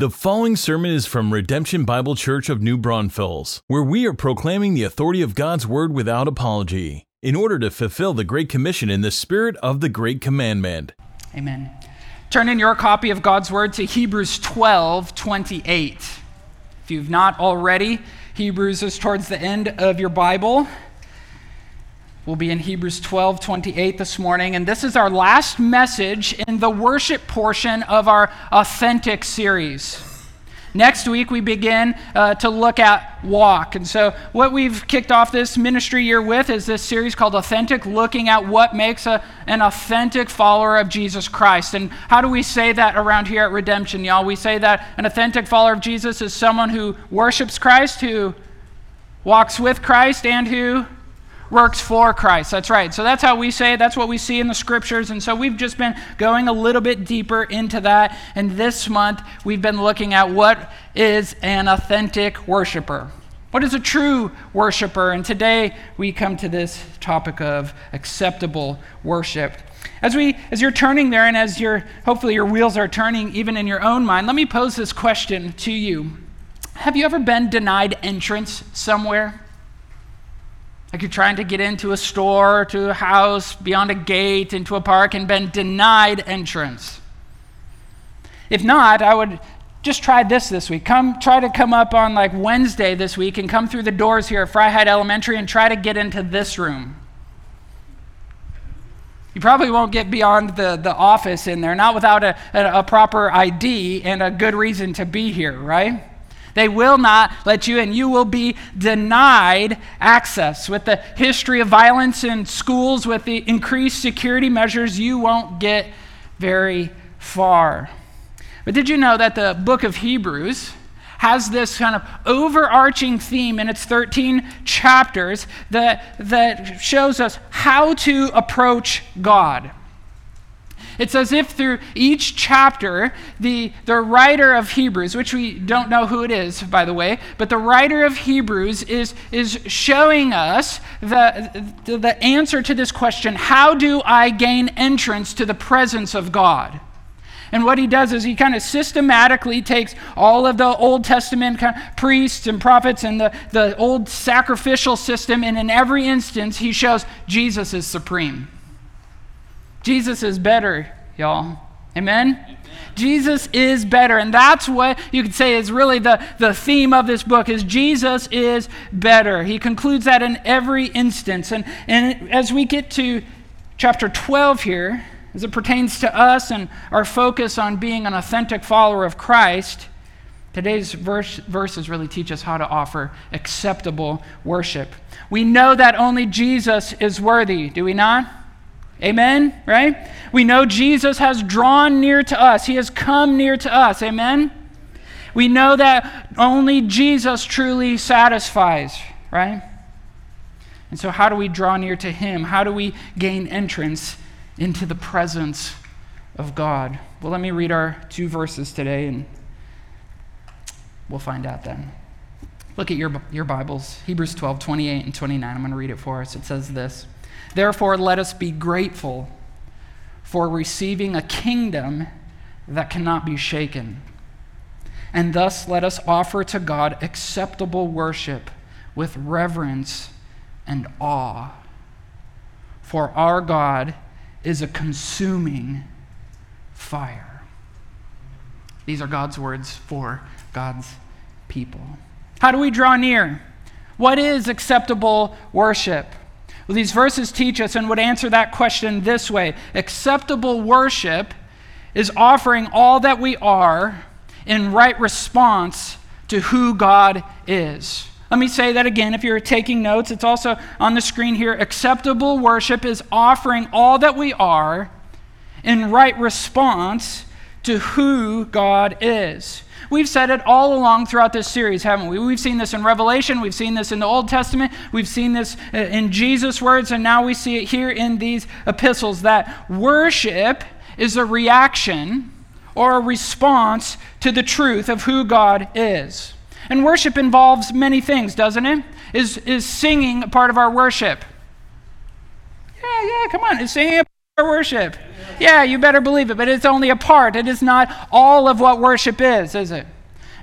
The following sermon is from Redemption Bible Church of New Braunfels, where we are proclaiming the authority of God's Word without apology, in order to fulfill the Great Commission in the spirit of the Great Commandment. Amen. Turn in your copy of God's Word to Hebrews 12 28. If you've not already, Hebrews is towards the end of your Bible. We'll be in Hebrews 12 28 this morning, and this is our last message in the worship portion of our Authentic series. Next week, we begin uh, to look at walk. And so, what we've kicked off this ministry year with is this series called Authentic, looking at what makes a, an authentic follower of Jesus Christ. And how do we say that around here at Redemption, y'all? We say that an authentic follower of Jesus is someone who worships Christ, who walks with Christ, and who works for Christ. That's right. So that's how we say it. That's what we see in the scriptures. And so we've just been going a little bit deeper into that. And this month, we've been looking at what is an authentic worshiper. What is a true worshiper? And today we come to this topic of acceptable worship. As we as you're turning there and as your hopefully your wheels are turning even in your own mind, let me pose this question to you. Have you ever been denied entrance somewhere? Like you're trying to get into a store, to a house, beyond a gate, into a park, and been denied entrance. If not, I would just try this this week. Come, try to come up on like Wednesday this week and come through the doors here at Freiheit Elementary and try to get into this room. You probably won't get beyond the, the office in there, not without a, a, a proper ID and a good reason to be here, right? They will not let you in. You will be denied access. With the history of violence in schools, with the increased security measures, you won't get very far. But did you know that the book of Hebrews has this kind of overarching theme in its 13 chapters that, that shows us how to approach God? It's as if through each chapter, the, the writer of Hebrews, which we don't know who it is, by the way, but the writer of Hebrews is, is showing us the, the, the answer to this question how do I gain entrance to the presence of God? And what he does is he kind of systematically takes all of the Old Testament kind of priests and prophets and the, the old sacrificial system, and in every instance, he shows Jesus is supreme. Jesus is better, y'all. Amen? Amen? Jesus is better. And that's what you could say is really the, the theme of this book is Jesus is better. He concludes that in every instance. And, and as we get to chapter 12 here, as it pertains to us and our focus on being an authentic follower of Christ, today's verse, verses really teach us how to offer acceptable worship. We know that only Jesus is worthy, do we not? Amen? Right? We know Jesus has drawn near to us, He has come near to us. Amen? We know that only Jesus truly satisfies, right? And so, how do we draw near to Him? How do we gain entrance into the presence of God? Well, let me read our two verses today and we'll find out then. Look at your, your Bibles, Hebrews 12, 28 and 29. I'm going to read it for us. It says this. Therefore, let us be grateful for receiving a kingdom that cannot be shaken. And thus, let us offer to God acceptable worship with reverence and awe. For our God is a consuming fire. These are God's words for God's people. How do we draw near? What is acceptable worship? Well, these verses teach us and would answer that question this way Acceptable worship is offering all that we are in right response to who God is. Let me say that again if you're taking notes. It's also on the screen here. Acceptable worship is offering all that we are in right response to who God is. We've said it all along throughout this series, haven't we? We've seen this in Revelation, we've seen this in the Old Testament, we've seen this uh, in Jesus' words, and now we see it here in these epistles that worship is a reaction or a response to the truth of who God is. And worship involves many things, doesn't it? Is, is singing a part of our worship? Yeah, yeah, come on. Is singing worship. Yeah, you better believe it, but it's only a part. It is not all of what worship is, is it?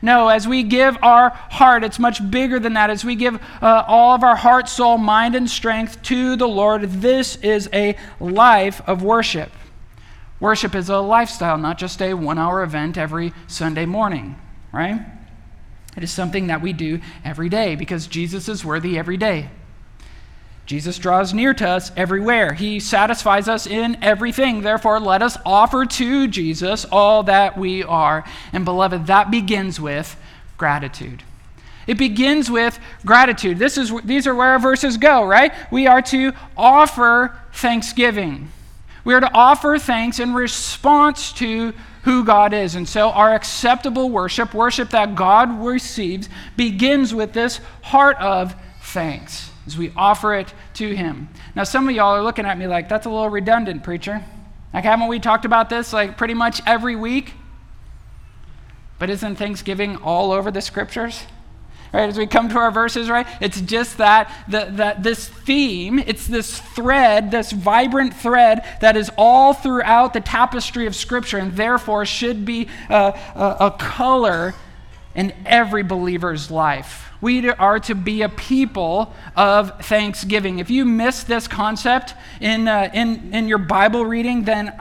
No, as we give our heart, it's much bigger than that. As we give uh, all of our heart, soul, mind, and strength to the Lord, this is a life of worship. Worship is a lifestyle, not just a one hour event every Sunday morning, right? It is something that we do every day because Jesus is worthy every day. Jesus draws near to us everywhere. He satisfies us in everything. Therefore, let us offer to Jesus all that we are. And, beloved, that begins with gratitude. It begins with gratitude. This is, these are where our verses go, right? We are to offer thanksgiving. We are to offer thanks in response to who God is. And so, our acceptable worship, worship that God receives, begins with this heart of thanks as we offer it to Him. Now, some of y'all are looking at me like, that's a little redundant, preacher. Like, haven't we talked about this like pretty much every week? But isn't Thanksgiving all over the scriptures? Right, as we come to our verses, right? It's just that, that, that this theme, it's this thread, this vibrant thread that is all throughout the tapestry of Scripture and therefore should be a, a, a color in every believer's life. We are to be a people of thanksgiving. If you miss this concept in, uh, in, in your Bible reading, then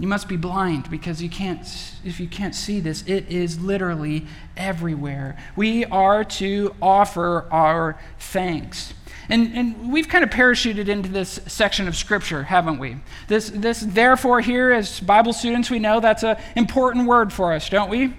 you must be blind because you can't, if you can't see this, it is literally everywhere. We are to offer our thanks. And, and we've kind of parachuted into this section of Scripture, haven't we? This, this therefore, here, as Bible students, we know that's an important word for us, don't we?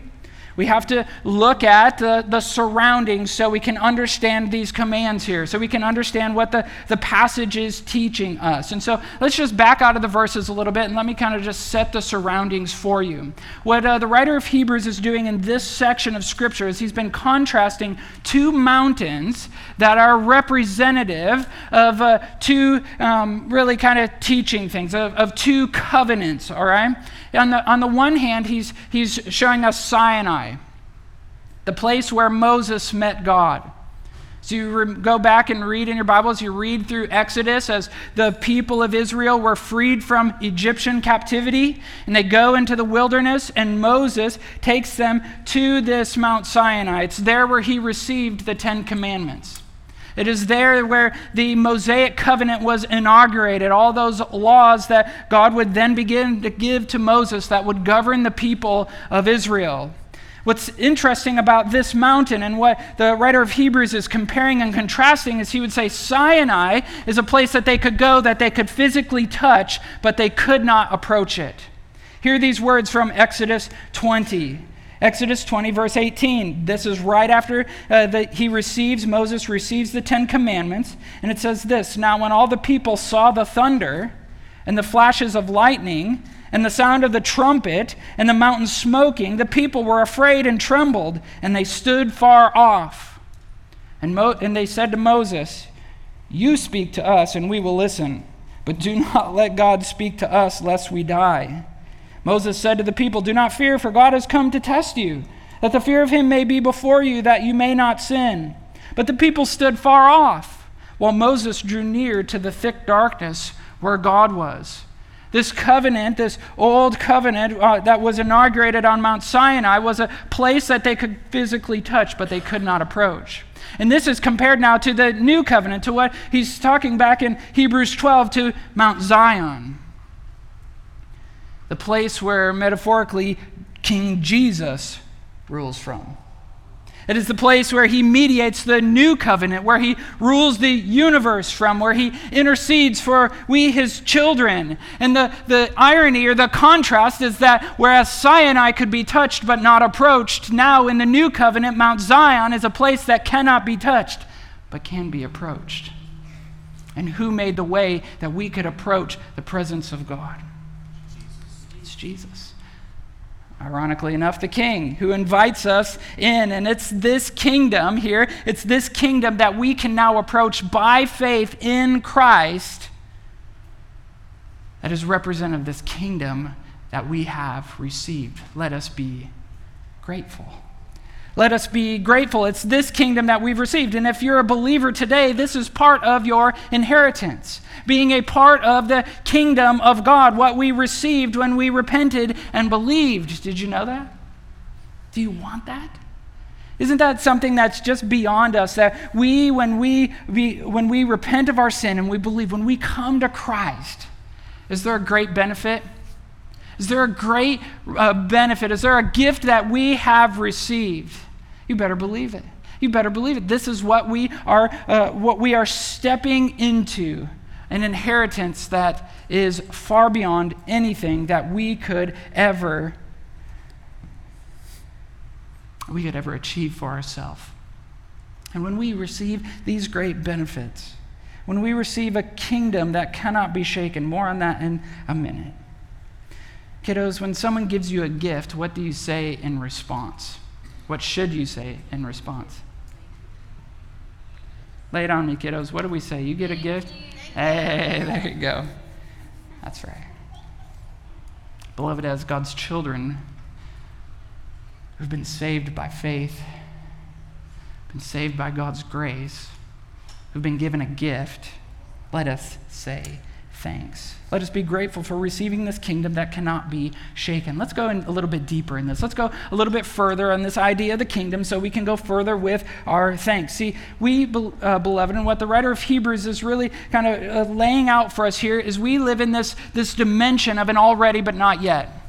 We have to look at the, the surroundings so we can understand these commands here, so we can understand what the, the passage is teaching us. And so let's just back out of the verses a little bit and let me kind of just set the surroundings for you. What uh, the writer of Hebrews is doing in this section of Scripture is he's been contrasting two mountains that are representative of uh, two um, really kind of teaching things, of, of two covenants, all right? On the, on the one hand, he's, he's showing us Sinai, the place where Moses met God. So you re- go back and read in your Bibles, you read through Exodus as the people of Israel were freed from Egyptian captivity, and they go into the wilderness, and Moses takes them to this Mount Sinai. It's there where he received the Ten Commandments. It is there where the Mosaic covenant was inaugurated, all those laws that God would then begin to give to Moses that would govern the people of Israel. What's interesting about this mountain and what the writer of Hebrews is comparing and contrasting is he would say Sinai is a place that they could go, that they could physically touch, but they could not approach it. Hear these words from Exodus 20. Exodus 20, verse 18. This is right after uh, the, he receives, Moses receives the Ten Commandments. And it says this Now, when all the people saw the thunder and the flashes of lightning and the sound of the trumpet and the mountain smoking, the people were afraid and trembled, and they stood far off. And, Mo- and they said to Moses, You speak to us, and we will listen. But do not let God speak to us, lest we die. Moses said to the people, Do not fear, for God has come to test you, that the fear of him may be before you, that you may not sin. But the people stood far off, while Moses drew near to the thick darkness where God was. This covenant, this old covenant uh, that was inaugurated on Mount Sinai, was a place that they could physically touch, but they could not approach. And this is compared now to the new covenant, to what he's talking back in Hebrews 12 to Mount Zion the place where, metaphorically, King Jesus rules from. It is the place where he mediates the new covenant, where he rules the universe from, where he intercedes for we, his children. And the, the irony or the contrast is that whereas Sinai could be touched but not approached, now in the new covenant, Mount Zion is a place that cannot be touched but can be approached. And who made the way that we could approach the presence of God? Jesus. Ironically enough, the king who invites us in. And it's this kingdom here, it's this kingdom that we can now approach by faith in Christ that is representative of this kingdom that we have received. Let us be grateful. Let us be grateful. It's this kingdom that we've received. And if you're a believer today, this is part of your inheritance. Being a part of the kingdom of God, what we received when we repented and believed. Did you know that? Do you want that? Isn't that something that's just beyond us? That we, when we, we, when we repent of our sin and we believe, when we come to Christ, is there a great benefit? Is there a great uh, benefit? Is there a gift that we have received? You better believe it. You better believe it. This is what we are, uh, what we are stepping into an inheritance that is far beyond anything that we could ever we could ever achieve for ourselves. And when we receive these great benefits, when we receive a kingdom that cannot be shaken, more on that in a minute. Kiddos, when someone gives you a gift, what do you say in response? What should you say in response? Lay it on me, kiddos. What do we say? You get a gift? Hey, there you go. That's right. Beloved, as God's children who've been saved by faith, been saved by God's grace, who've been given a gift, let us say, thanks. Let us be grateful for receiving this kingdom that cannot be shaken. Let's go a little bit deeper in this. Let's go a little bit further on this idea of the kingdom so we can go further with our thanks. See, we, uh, beloved, and what the writer of Hebrews is really kind of uh, laying out for us here is we live in this, this dimension of an already but not yet.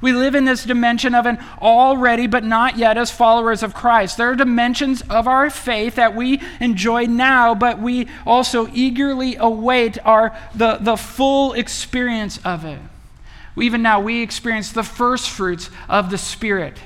We live in this dimension of an already but not yet as followers of Christ. There are dimensions of our faith that we enjoy now, but we also eagerly await our, the, the full experience of it. Even now, we experience the first fruits of the Spirit.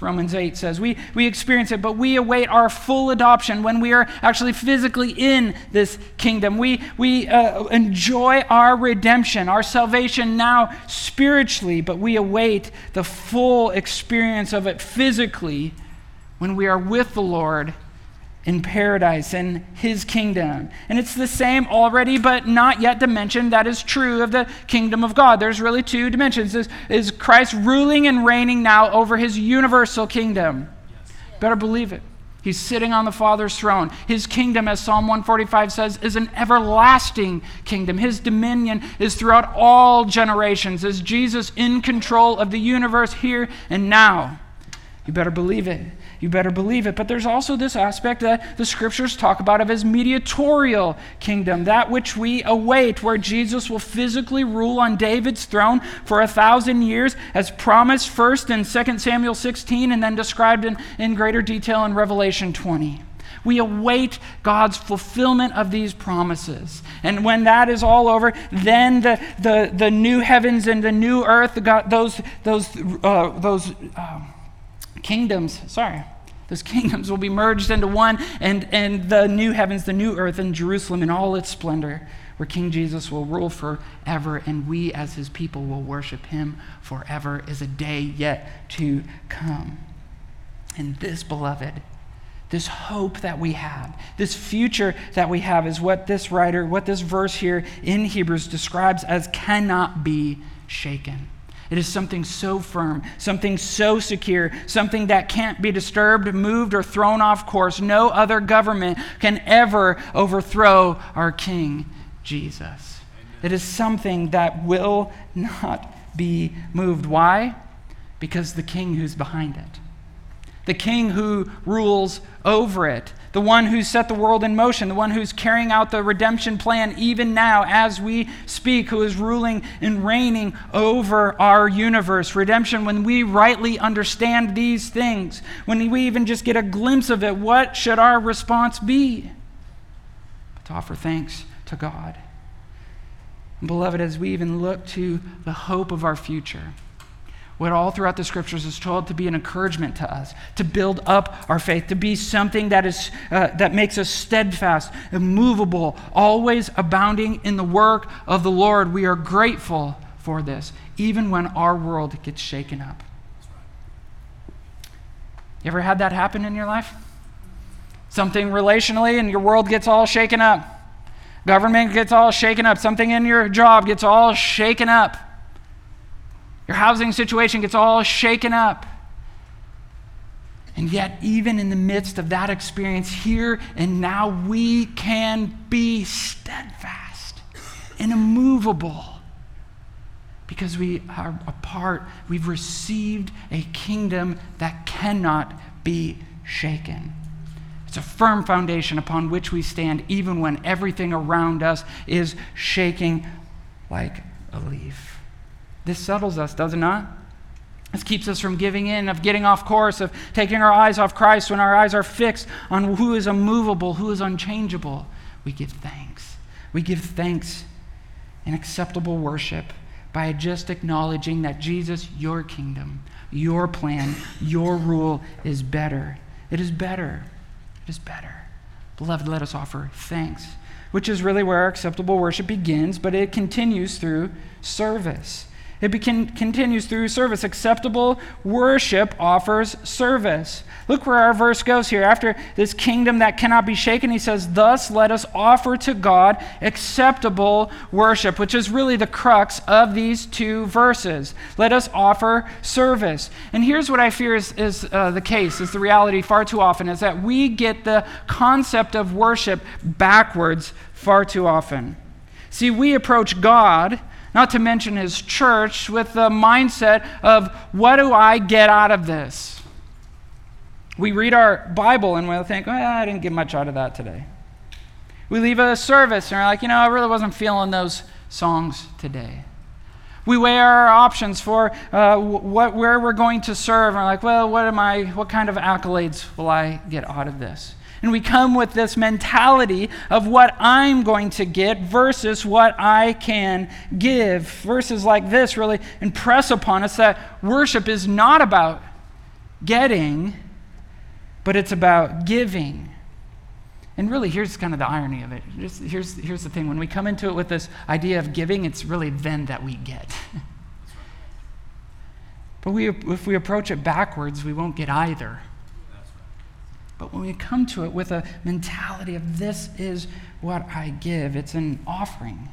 Romans 8 says. We, we experience it, but we await our full adoption when we are actually physically in this kingdom. We, we uh, enjoy our redemption, our salvation now spiritually, but we await the full experience of it physically when we are with the Lord in paradise and his kingdom. And it's the same already but not yet dimension that is true of the kingdom of God. There's really two dimensions. Is, is Christ ruling and reigning now over his universal kingdom? Yes. Better believe it. He's sitting on the Father's throne. His kingdom, as Psalm 145 says, is an everlasting kingdom. His dominion is throughout all generations. Is Jesus in control of the universe here and now? You better believe it you better believe it. But there's also this aspect that the scriptures talk about of his mediatorial kingdom, that which we await, where Jesus will physically rule on David's throne for a thousand years, as promised first in 2 Samuel 16 and then described in, in greater detail in Revelation 20. We await God's fulfillment of these promises. And when that is all over, then the, the, the new heavens and the new earth, God, those, those, uh, those uh, kingdoms, sorry, those kingdoms will be merged into one, and, and the new heavens, the new earth, and Jerusalem in all its splendor, where King Jesus will rule forever, and we as his people will worship him forever, is a day yet to come. And this, beloved, this hope that we have, this future that we have, is what this writer, what this verse here in Hebrews describes as cannot be shaken. It is something so firm, something so secure, something that can't be disturbed, moved, or thrown off course. No other government can ever overthrow our King, Jesus. It is something that will not be moved. Why? Because the King who's behind it, the King who rules over it, the one who set the world in motion, the one who's carrying out the redemption plan even now as we speak, who is ruling and reigning over our universe. Redemption, when we rightly understand these things, when we even just get a glimpse of it, what should our response be? But to offer thanks to God. And beloved, as we even look to the hope of our future, what all throughout the scriptures is told to be an encouragement to us, to build up our faith, to be something that, is, uh, that makes us steadfast, immovable, always abounding in the work of the Lord. We are grateful for this, even when our world gets shaken up. You ever had that happen in your life? Something relationally, and your world gets all shaken up. Government gets all shaken up. Something in your job gets all shaken up. Your housing situation gets all shaken up. And yet, even in the midst of that experience here and now, we can be steadfast and immovable because we are a part, we've received a kingdom that cannot be shaken. It's a firm foundation upon which we stand, even when everything around us is shaking like a leaf. This settles us, does it not? This keeps us from giving in, of getting off course, of taking our eyes off Christ when our eyes are fixed on who is immovable, who is unchangeable. We give thanks. We give thanks in acceptable worship by just acknowledging that Jesus, your kingdom, your plan, your rule is better. It is better. It is better. Beloved, let us offer thanks, which is really where our acceptable worship begins, but it continues through service. It continues through service. Acceptable worship offers service. Look where our verse goes here. After this kingdom that cannot be shaken, he says, Thus let us offer to God acceptable worship, which is really the crux of these two verses. Let us offer service. And here's what I fear is, is uh, the case, is the reality far too often, is that we get the concept of worship backwards far too often. See, we approach God not to mention his church, with the mindset of what do I get out of this? We read our Bible and we'll think, I didn't get much out of that today. We leave a service and we're like, you know, I really wasn't feeling those songs today. We weigh our options for uh, what, where we're going to serve, and we're like, well, what am I? What kind of accolades will I get out of this? And we come with this mentality of what I'm going to get versus what I can give. Verses like this really impress upon us that worship is not about getting, but it's about giving. And really, here's kind of the irony of it. Here's, here's the thing when we come into it with this idea of giving, it's really then that we get. but we, if we approach it backwards, we won't get either. But when we come to it with a mentality of this is what I give, it's an offering.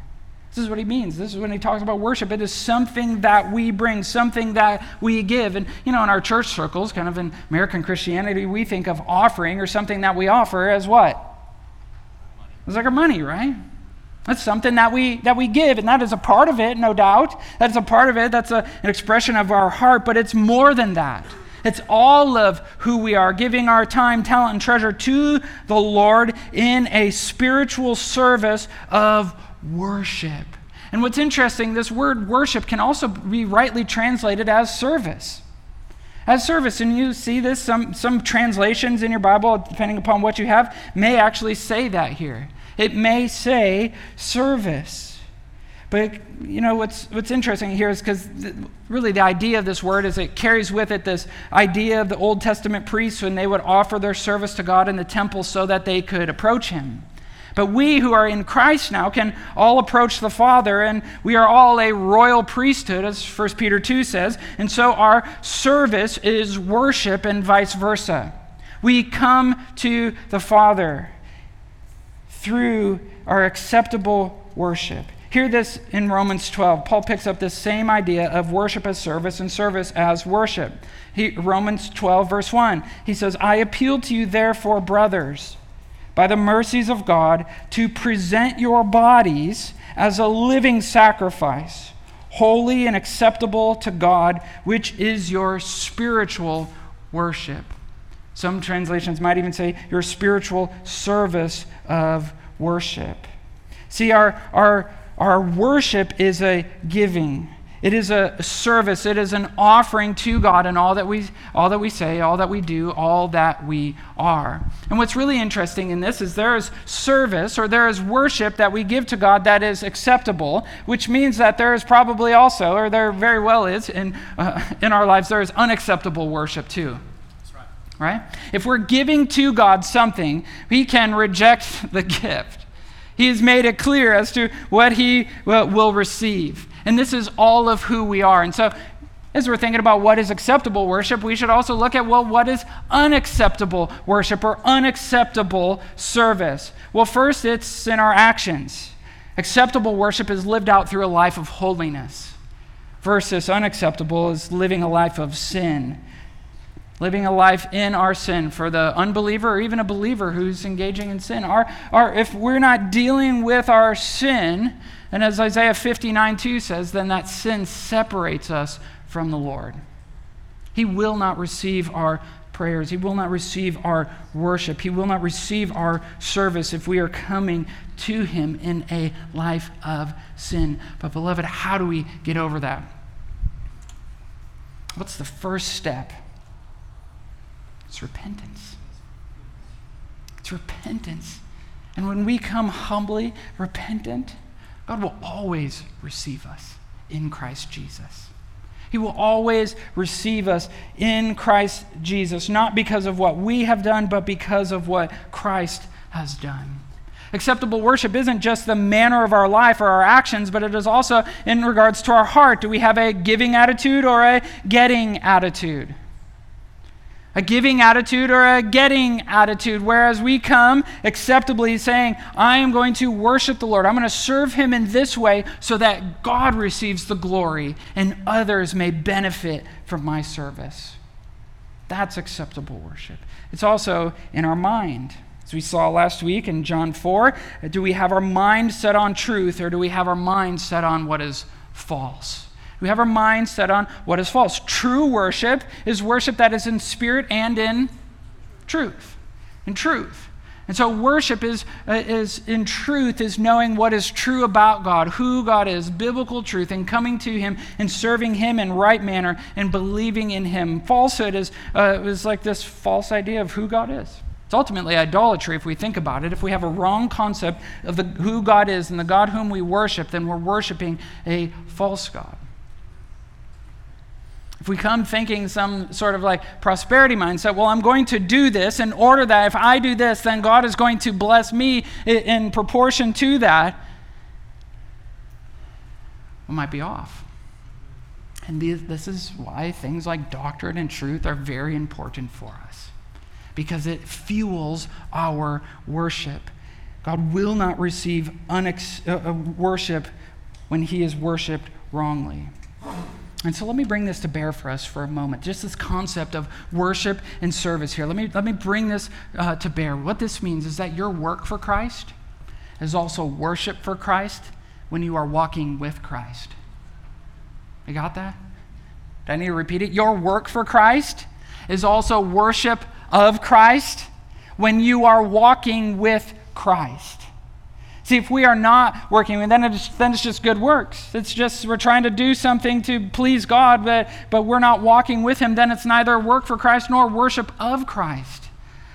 This is what he means. This is when he talks about worship. It is something that we bring, something that we give. And, you know, in our church circles, kind of in American Christianity, we think of offering or something that we offer as what? It's like our money, right? That's something that we that we give, and that is a part of it, no doubt. That's a part of it. That's a, an expression of our heart, but it's more than that. It's all of who we are, giving our time, talent, and treasure to the Lord in a spiritual service of worship. And what's interesting, this word worship can also be rightly translated as service. As service, and you see this, some, some translations in your Bible, depending upon what you have, may actually say that here. It may say service. But you know what's what's interesting here is because really the idea of this word is it carries with it this idea of the Old Testament priests when they would offer their service to God in the temple so that they could approach Him. But we who are in Christ now can all approach the Father, and we are all a royal priesthood, as 1 Peter 2 says. And so our service is worship and vice versa. We come to the Father through our acceptable worship. Hear this in Romans 12. Paul picks up this same idea of worship as service and service as worship. He, Romans 12, verse 1. He says, I appeal to you, therefore, brothers, by the mercies of God, to present your bodies as a living sacrifice, holy and acceptable to God, which is your spiritual worship. Some translations might even say your spiritual service of worship. See, our, our our worship is a giving. It is a service. It is an offering to God in all that we all that we say, all that we do, all that we are. And what's really interesting in this is there is service or there is worship that we give to God that is acceptable, which means that there is probably also, or there very well is in uh, in our lives, there is unacceptable worship too. Right. right? If we're giving to God something, He can reject the gift. He has made it clear as to what he will receive. And this is all of who we are. And so, as we're thinking about what is acceptable worship, we should also look at, well, what is unacceptable worship or unacceptable service? Well, first, it's in our actions. Acceptable worship is lived out through a life of holiness, versus unacceptable is living a life of sin. Living a life in our sin for the unbeliever or even a believer who's engaging in sin. Our, our, if we're not dealing with our sin, and as Isaiah 59 2 says, then that sin separates us from the Lord. He will not receive our prayers. He will not receive our worship. He will not receive our service if we are coming to Him in a life of sin. But, beloved, how do we get over that? What's the first step? It's repentance. It's repentance. And when we come humbly repentant, God will always receive us in Christ Jesus. He will always receive us in Christ Jesus, not because of what we have done, but because of what Christ has done. Acceptable worship isn't just the manner of our life or our actions, but it is also in regards to our heart. Do we have a giving attitude or a getting attitude? A giving attitude or a getting attitude, whereas we come acceptably saying, I am going to worship the Lord. I'm going to serve him in this way so that God receives the glory and others may benefit from my service. That's acceptable worship. It's also in our mind. As we saw last week in John 4, do we have our mind set on truth or do we have our mind set on what is false? We have our mind set on what is false. True worship is worship that is in spirit and in truth. In truth. And so worship is, uh, is in truth is knowing what is true about God, who God is, biblical truth, and coming to Him and serving Him in right manner and believing in Him. Falsehood is, uh, is like this false idea of who God is. It's ultimately idolatry if we think about it. If we have a wrong concept of the, who God is and the God whom we worship, then we're worshiping a false God. If we come thinking some sort of like prosperity mindset, well, I'm going to do this in order that if I do this, then God is going to bless me in proportion to that, we might be off. And this is why things like doctrine and truth are very important for us because it fuels our worship. God will not receive unex- uh, uh worship when he is worshiped wrongly. And so let me bring this to bear for us for a moment. Just this concept of worship and service here. Let me, let me bring this uh, to bear. What this means is that your work for Christ is also worship for Christ when you are walking with Christ. You got that? Do I need to repeat it? Your work for Christ is also worship of Christ when you are walking with Christ. See, if we are not working, then it's, then it's just good works. It's just we're trying to do something to please God, but, but we're not walking with Him. Then it's neither work for Christ nor worship of Christ.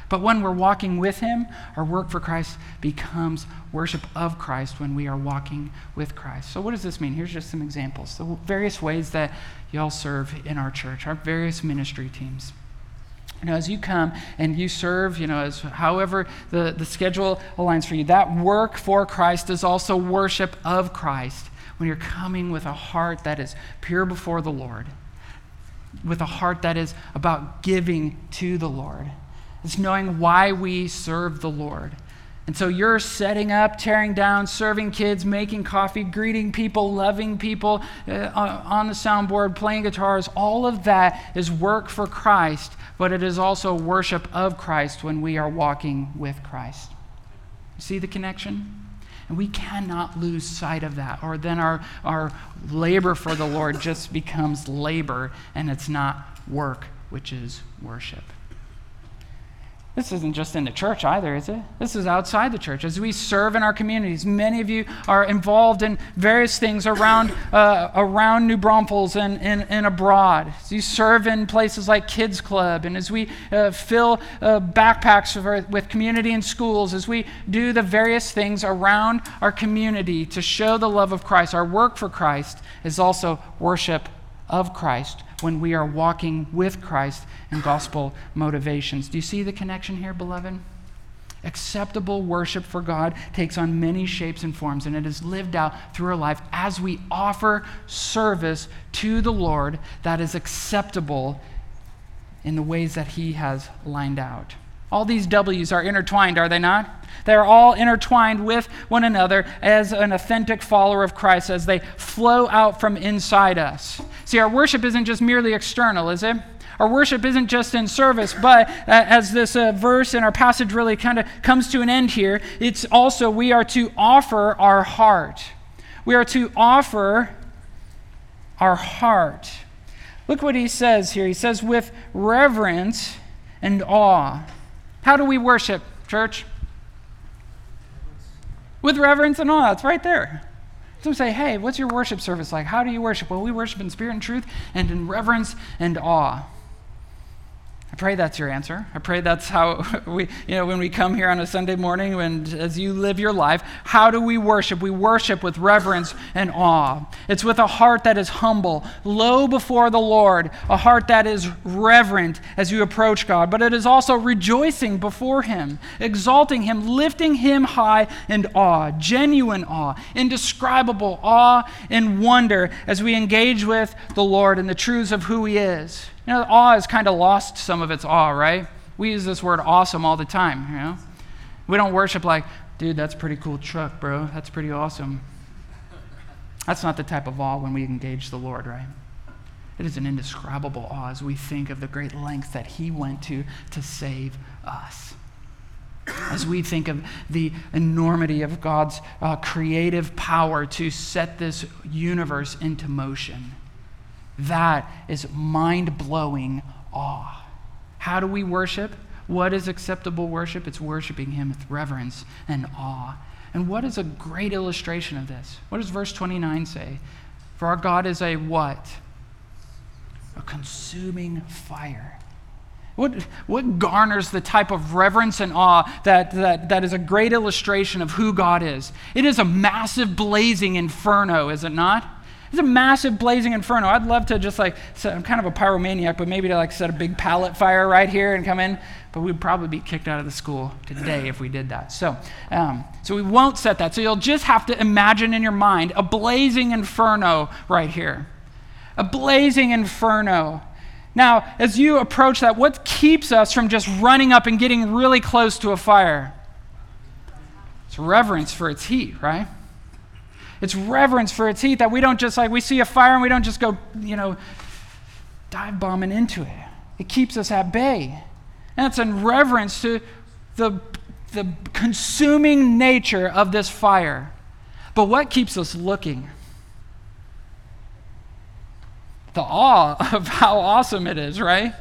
But when we're walking with Him, our work for Christ becomes worship of Christ when we are walking with Christ. So, what does this mean? Here's just some examples. The various ways that y'all serve in our church, our various ministry teams. You know, as you come and you serve, you know, as however the, the schedule aligns for you, that work for Christ is also worship of Christ. When you're coming with a heart that is pure before the Lord, with a heart that is about giving to the Lord. It's knowing why we serve the Lord. And so you're setting up, tearing down, serving kids, making coffee, greeting people, loving people uh, on the soundboard, playing guitars. All of that is work for Christ, but it is also worship of Christ when we are walking with Christ. See the connection? And we cannot lose sight of that, or then our, our labor for the Lord just becomes labor and it's not work, which is worship. This isn't just in the church either, is it? This is outside the church. As we serve in our communities, many of you are involved in various things around, uh, around New Braunfels and, and, and, abroad. As you serve in places like Kids Club, and as we uh, fill uh, backpacks for, with community and schools, as we do the various things around our community to show the love of Christ, our work for Christ is also worship of Christ when we are walking with Christ in gospel motivations. Do you see the connection here, beloved? Acceptable worship for God takes on many shapes and forms, and it is lived out through our life as we offer service to the Lord that is acceptable in the ways that He has lined out. All these W's are intertwined, are they not? They're all intertwined with one another as an authentic follower of Christ as they flow out from inside us. See, our worship isn't just merely external, is it? Our worship isn't just in service, but uh, as this uh, verse in our passage really kind of comes to an end here, it's also we are to offer our heart. We are to offer our heart. Look what he says here. He says, with reverence and awe. How do we worship, church? With reverence and awe. It's right there. Some say, hey, what's your worship service like? How do you worship? Well, we worship in spirit and truth and in reverence and awe. I pray that's your answer. I pray that's how we, you know, when we come here on a Sunday morning and as you live your life, how do we worship? We worship with reverence and awe. It's with a heart that is humble, low before the Lord, a heart that is reverent as you approach God, but it is also rejoicing before Him, exalting Him, lifting Him high in awe, genuine awe, indescribable awe and wonder as we engage with the Lord and the truths of who He is. You know, awe has kind of lost some of its awe, right? We use this word awesome all the time, you know? We don't worship like, dude, that's pretty cool truck, bro. That's pretty awesome. That's not the type of awe when we engage the Lord, right? It is an indescribable awe as we think of the great lengths that He went to to save us. As we think of the enormity of God's uh, creative power to set this universe into motion. That is mind blowing awe. How do we worship? What is acceptable worship? It's worshiping Him with reverence and awe. And what is a great illustration of this? What does verse 29 say? For our God is a what? A consuming fire. What, what garners the type of reverence and awe that, that, that is a great illustration of who God is? It is a massive blazing inferno, is it not? It's a massive blazing inferno. I'd love to just like, set, I'm kind of a pyromaniac, but maybe to like set a big pallet fire right here and come in. But we'd probably be kicked out of the school today if we did that. So, um, so we won't set that. So you'll just have to imagine in your mind a blazing inferno right here. A blazing inferno. Now, as you approach that, what keeps us from just running up and getting really close to a fire? It's reverence for its heat, right? It's reverence for its heat that we don't just like, we see a fire and we don't just go, you know, dive bombing into it. It keeps us at bay. And it's in reverence to the, the consuming nature of this fire. But what keeps us looking? The awe of how awesome it is, right?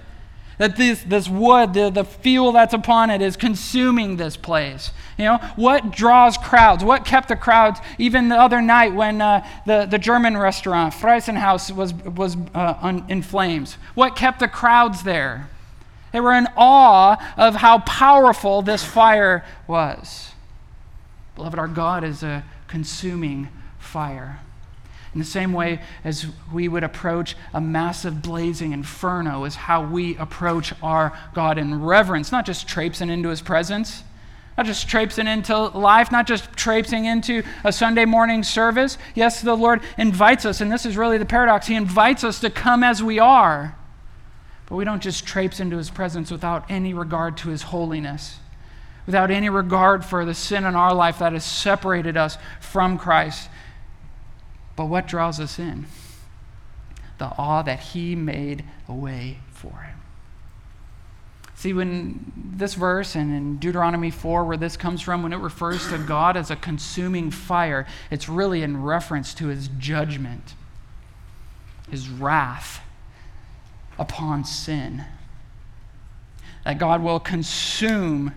That this, this wood, the, the fuel that's upon it, is consuming this place. You know, what draws crowds? What kept the crowds? Even the other night when uh, the, the German restaurant, Friesenhaus, was, was uh, un, in flames. What kept the crowds there? They were in awe of how powerful this fire was. Beloved, our God is a consuming fire. In the same way as we would approach a massive blazing inferno, is how we approach our God in reverence, not just traipsing into his presence, not just traipsing into life, not just traipsing into a Sunday morning service. Yes, the Lord invites us, and this is really the paradox. He invites us to come as we are, but we don't just traipse into his presence without any regard to his holiness, without any regard for the sin in our life that has separated us from Christ. But what draws us in? The awe that he made a way for him. See, when this verse and in Deuteronomy 4, where this comes from, when it refers to God as a consuming fire, it's really in reference to his judgment, his wrath upon sin. That God will consume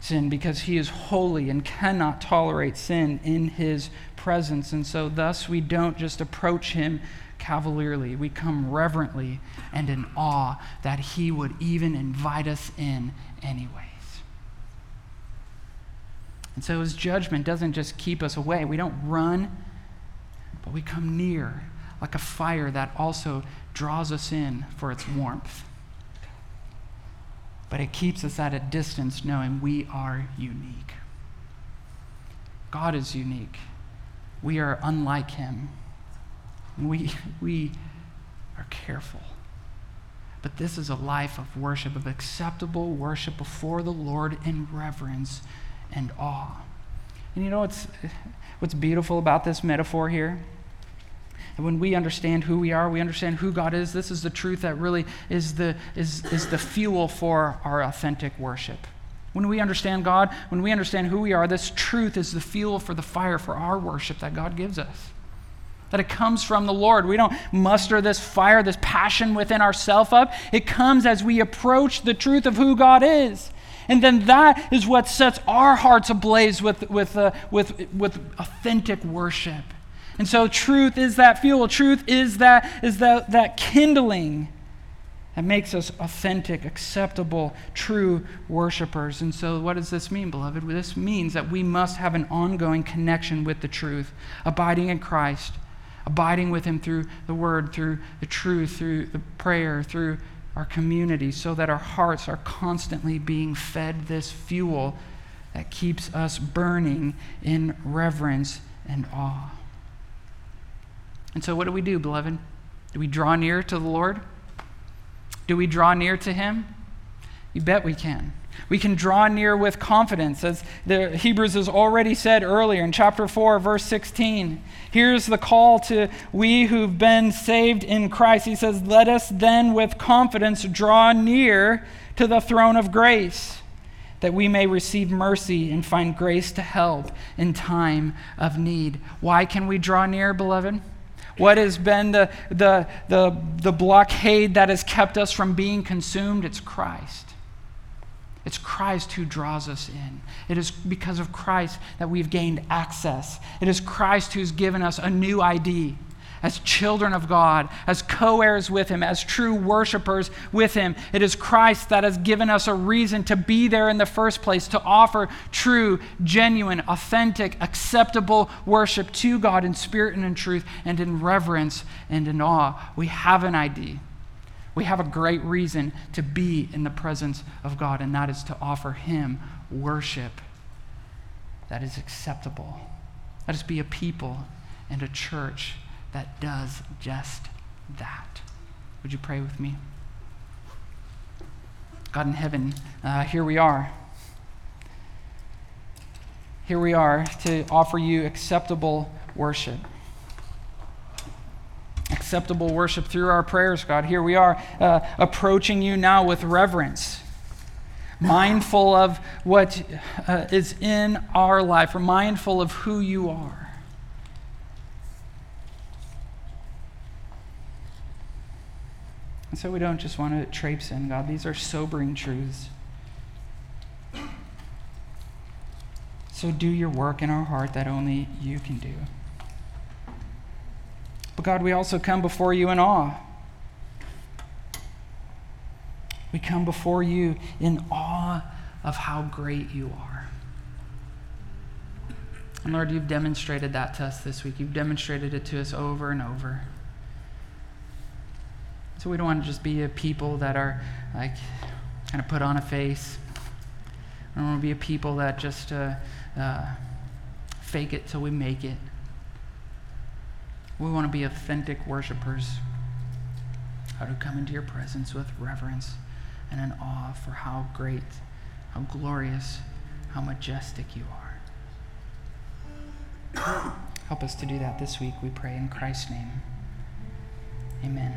sin because he is holy and cannot tolerate sin in his presence. And so, thus, we don't just approach him cavalierly, we come reverently and in awe that he would even invite us in, anyways. And so, his judgment doesn't just keep us away, we don't run, but we come near like a fire that also draws us in for its warmth but it keeps us at a distance knowing we are unique. God is unique. We are unlike him. We, we are careful. But this is a life of worship, of acceptable worship before the Lord in reverence and awe. And you know what's, what's beautiful about this metaphor here? And when we understand who we are, we understand who God is, this is the truth that really is the, is, is the fuel for our authentic worship. When we understand God, when we understand who we are, this truth is the fuel for the fire for our worship that God gives us. That it comes from the Lord. We don't muster this fire, this passion within ourselves up. It comes as we approach the truth of who God is. And then that is what sets our hearts ablaze with, with, uh, with, with authentic worship. And so truth is that fuel. Truth is that, is that, that kindling that makes us authentic, acceptable, true worshipers. And so, what does this mean, beloved? This means that we must have an ongoing connection with the truth, abiding in Christ, abiding with Him through the Word, through the truth, through the prayer, through our community, so that our hearts are constantly being fed this fuel that keeps us burning in reverence and awe. And so, what do we do, beloved? Do we draw near to the Lord? Do we draw near to Him? You bet we can. We can draw near with confidence, as the Hebrews has already said earlier in chapter 4, verse 16. Here's the call to we who've been saved in Christ. He says, Let us then with confidence draw near to the throne of grace, that we may receive mercy and find grace to help in time of need. Why can we draw near, beloved? What has been the, the, the, the blockade that has kept us from being consumed? It's Christ. It's Christ who draws us in. It is because of Christ that we've gained access. It is Christ who's given us a new ID as children of God, as co heirs with Him, as true worshipers with Him. It is Christ that has given us a reason to be there in the first place, to offer true, genuine, authentic, acceptable worship to God in spirit and in truth, and in reverence and in awe. We have an ID. We have a great reason to be in the presence of God, and that is to offer Him worship that is acceptable. Let us be a people and a church that does just that. Would you pray with me? God in heaven, uh, here we are. Here we are to offer you acceptable worship. Acceptable worship through our prayers, God. Here we are uh, approaching you now with reverence, mindful of what uh, is in our life, mindful of who you are. And so we don't just want to traipse in, God. These are sobering truths. So do your work in our heart that only you can do. But God, we also come before you in awe. We come before you in awe of how great you are. And Lord, you've demonstrated that to us this week. You've demonstrated it to us over and over. So we don't want to just be a people that are like kind of put on a face. We don't want to be a people that just uh, uh, fake it till we make it. We want to be authentic worshipers how to come into your presence with reverence and an awe for how great, how glorious, how majestic you are. Help us to do that this week, we pray in Christ's name. Amen.